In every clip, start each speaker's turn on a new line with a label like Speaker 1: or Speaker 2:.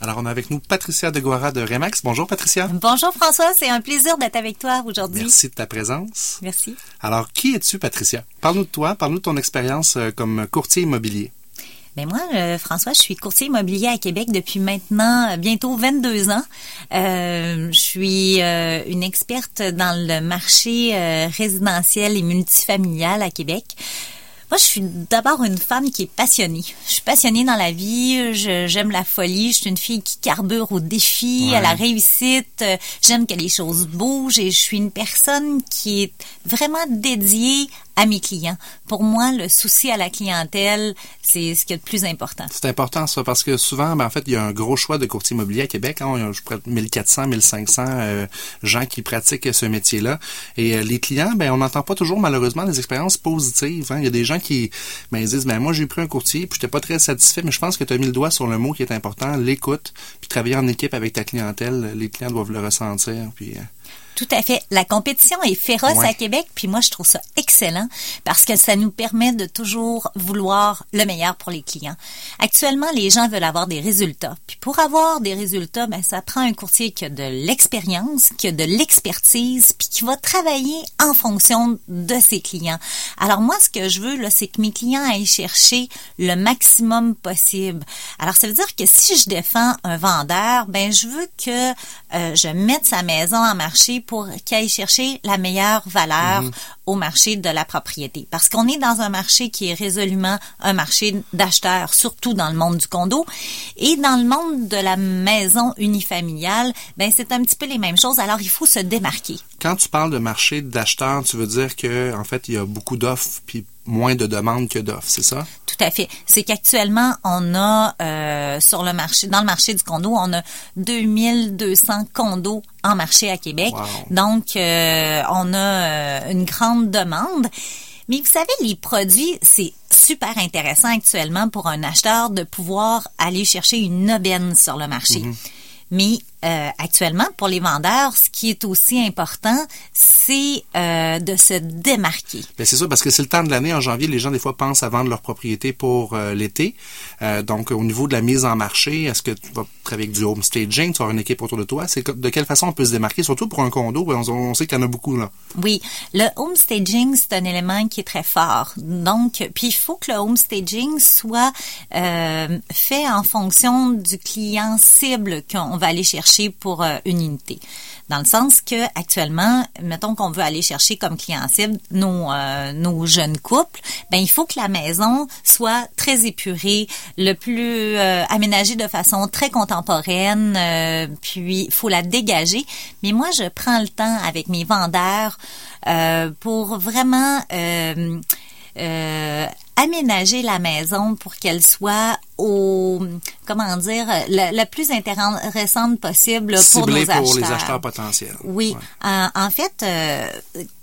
Speaker 1: Alors, on a avec nous Patricia Deguara de Remax. Bonjour, Patricia.
Speaker 2: Bonjour, François. C'est un plaisir d'être avec toi aujourd'hui.
Speaker 1: Merci de ta présence.
Speaker 2: Merci.
Speaker 1: Alors, qui es-tu, Patricia? Parle-nous de toi, parle-nous de ton expérience euh, comme courtier immobilier.
Speaker 2: Ben moi, euh, François, je suis courtier immobilier à Québec depuis maintenant euh, bientôt 22 ans. Euh, je suis une experte dans le marché résidentiel et multifamilial à Québec. Moi, je suis d'abord une femme qui est passionnée. Je suis passionnée dans la vie. J'aime la folie. Je suis une fille qui carbure au défi, à la réussite. J'aime que les choses bougent et je suis une personne qui est vraiment dédiée à mes clients. Pour moi, le souci à la clientèle, c'est ce qui est le plus important.
Speaker 1: C'est important ça parce que souvent, ben, en fait, il y a un gros choix de courtier immobilier à Québec. Hein. A je 1400, 1500 euh, gens qui pratiquent ce métier-là. Et euh, les clients, ben on n'entend pas toujours malheureusement des expériences positives. Hein. Il y a des gens qui ben, ils disent, ben moi j'ai pris un courtier, puis j'étais pas très satisfait, mais je pense que tu as mis le doigt sur le mot qui est important, l'écoute, puis travailler en équipe avec ta clientèle. Les clients doivent le ressentir. Puis euh,
Speaker 2: tout à fait. La compétition est féroce à Québec, puis moi je trouve ça excellent parce que ça nous permet de toujours vouloir le meilleur pour les clients. Actuellement, les gens veulent avoir des résultats. Puis pour avoir des résultats, ben ça prend un courtier qui a de l'expérience, qui a de l'expertise, puis qui va travailler en fonction de ses clients. Alors moi ce que je veux là, c'est que mes clients aillent chercher le maximum possible. Alors ça veut dire que si je défends un vendeur, ben je veux que euh, je mette sa maison en marché pour qu'il aille chercher la meilleure valeur mhm. au marché de la propriété. Parce qu'on est dans un marché qui est résolument un marché d'acheteurs, surtout dans le monde du condo. Et dans le monde de la maison unifamiliale, ben c'est un petit peu les mêmes choses. Alors, il faut se démarquer.
Speaker 1: Quand tu parles de marché d'acheteurs, tu veux dire que en fait, il y a beaucoup d'offres puis moins de demandes que d'offres, c'est ça?
Speaker 2: Tout à fait. C'est qu'actuellement, on a euh, sur le marché, dans le marché du condo, on a 2200 condos en marché à Québec. Donc, euh, on a euh, une grande demande. Mais vous savez, les produits, c'est super intéressant actuellement pour un acheteur de pouvoir aller chercher une aubaine sur le marché. Mm-hmm. Mais euh, actuellement, pour les vendeurs, ce qui est aussi important, c'est euh, de se démarquer.
Speaker 1: Ben c'est ça, parce que c'est le temps de l'année. En janvier, les gens, des fois, pensent à vendre leur propriété pour euh, l'été. donc, au niveau de la mise en marché, est-ce que tu vas travailler avec du home staging? Tu vas avoir une équipe autour de toi? C'est de quelle façon on peut se démarquer, surtout pour un condo? On, on sait qu'il y en a beaucoup, là.
Speaker 2: Oui. Le home staging, c'est un élément qui est très fort. Donc, puis il faut que le home staging soit fait en fonction du client cible qu'on va aller chercher pour euh, une unité. Dans le sens que actuellement, mettons qu'on veut aller chercher comme client cible nos, euh, nos jeunes couples, ben il faut que la maison soit très épurée, le plus euh, aménagée de façon très contemporaine, puis il faut la dégager. Mais moi, je prends le temps avec mes vendeurs pour vraiment aménager la maison pour qu'elle soit au comment dire la, plus intéressante possible pour nos acheteurs.
Speaker 1: pour les acheteurs potentiels.
Speaker 2: Oui, en, fait, euh,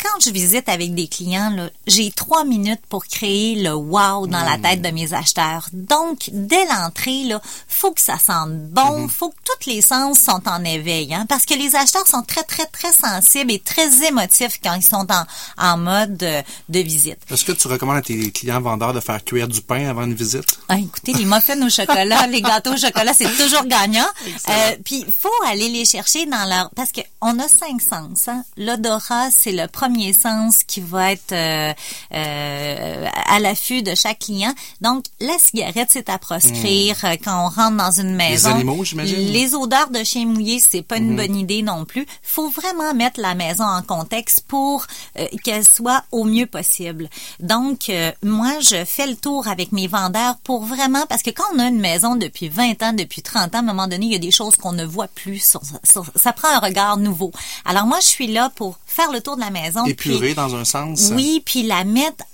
Speaker 2: quand je visite avec des clients, j'ai trois minutes pour créer le wow dans la hmm. tête de mes acheteurs. Donc, dès l'entrée, là, faut que ça sente bon, hmm. faut que toutes les sens sont en éveil, hein, parce que les acheteurs sont très très très sensibles et très émotifs quand ils sont en, en mode de, de visite.
Speaker 1: Est-ce que tu recommandes à tes clients vendeurs de faire cuire du pain avant une visite?
Speaker 2: Ah, écoutez, les muffins au chocolat, les gâteaux au chocolat, c'est toujours gagnant. Euh, puis, faut aller les chercher dans leur... Parce que on a cinq sens. Hein? L'odorat, c'est le premier sens qui va être euh, euh, à l'affût de chaque client. Donc, la cigarette, c'est à proscrire hmm. quand on rentre dans une maison.
Speaker 1: Les animaux, j'imagine?
Speaker 2: Les odeurs de chien mouillé, c'est pas une hmm. bonne idée non plus. faut vraiment mettre la maison en contexte pour qu'elle soit au mieux possible. Donc, moi, je fais le tour avec mes vendeurs pour vraiment, parce que quand on a une maison depuis 20 ans, depuis 30 ans, à un moment donné, il y a des choses qu'on ne voit plus. ça prend un regard nouveau. Alors moi, je suis là pour faire le tour de la maison.
Speaker 1: Épurer dans un sens.
Speaker 2: Oui, puis la mettre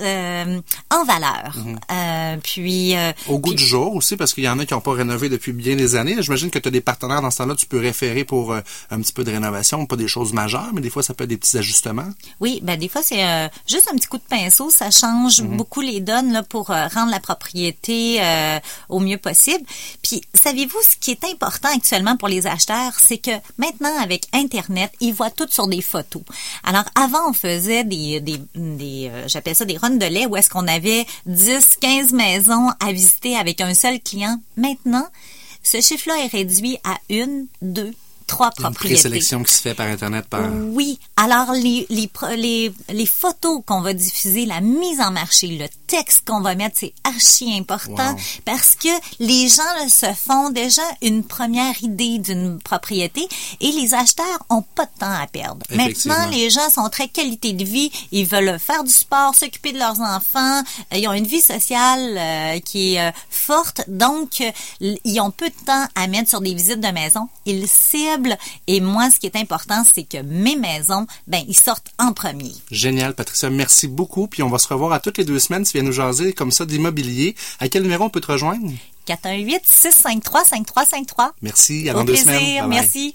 Speaker 2: euh, en valeur. Mhm. euh, puis euh,
Speaker 1: au goût du jour aussi parce qu'il y en a qui n'ont pas rénové depuis bien des années. J'imagine que tu as des partenaires dans ce temps-là, tu peux référer pour euh, un petit peu de rénovation, pas des choses majeures, mais des fois ça peut être des petits ajustements.
Speaker 2: Oui, ben des fois c'est euh, juste un petit coup de pinceau, ça change mhm. beaucoup les donnes là pour rendre la propriété au mieux possible. Puis savez-vous ce qui est important actuellement pour les acheteurs, c'est que maintenant avec internet, ils voient tout sur des photos. Alors avant on faisait des des, des j'appelle ça des runs de lait où est-ce qu'on avait 10, 15 maisons à visiter avec un seul client. Maintenant, Ce chiffre-là est réduit à une, deux, trois
Speaker 1: une
Speaker 2: propriétés.
Speaker 1: présélection qui se fait par Internet par...
Speaker 2: Oui. Alors, les, les, les, les photos qu'on va diffuser, la mise en marché, le texte qu'on va mettre, c'est archi important
Speaker 1: Wow.
Speaker 2: parce que les gens là, se font déjà une première idée d'une propriété et les acheteurs ont pas de temps à perdre. Maintenant, les gens sont très qualité de vie, ils veulent faire du sport, s'occuper de leurs enfants, euh, ils ont une vie sociale euh, qui est euh, forte, donc euh, ils ont peu de temps à mettre sur des visites de maison. Ils ciblent et moi, ce qui est important, c'est que mes maisons, ben ils sortent en premier.
Speaker 1: Génial, Patricia. Merci beaucoup. Puis on va se revoir à toutes les deux semaines. Tu viens nous jaser comme ça d'immobilier. À quel numéro on peut te rejoindre?
Speaker 2: 418 653 5353.
Speaker 1: Merci. À
Speaker 2: Au
Speaker 1: dans deux
Speaker 2: plaisir,
Speaker 1: semaines. Bye bye.
Speaker 2: merci.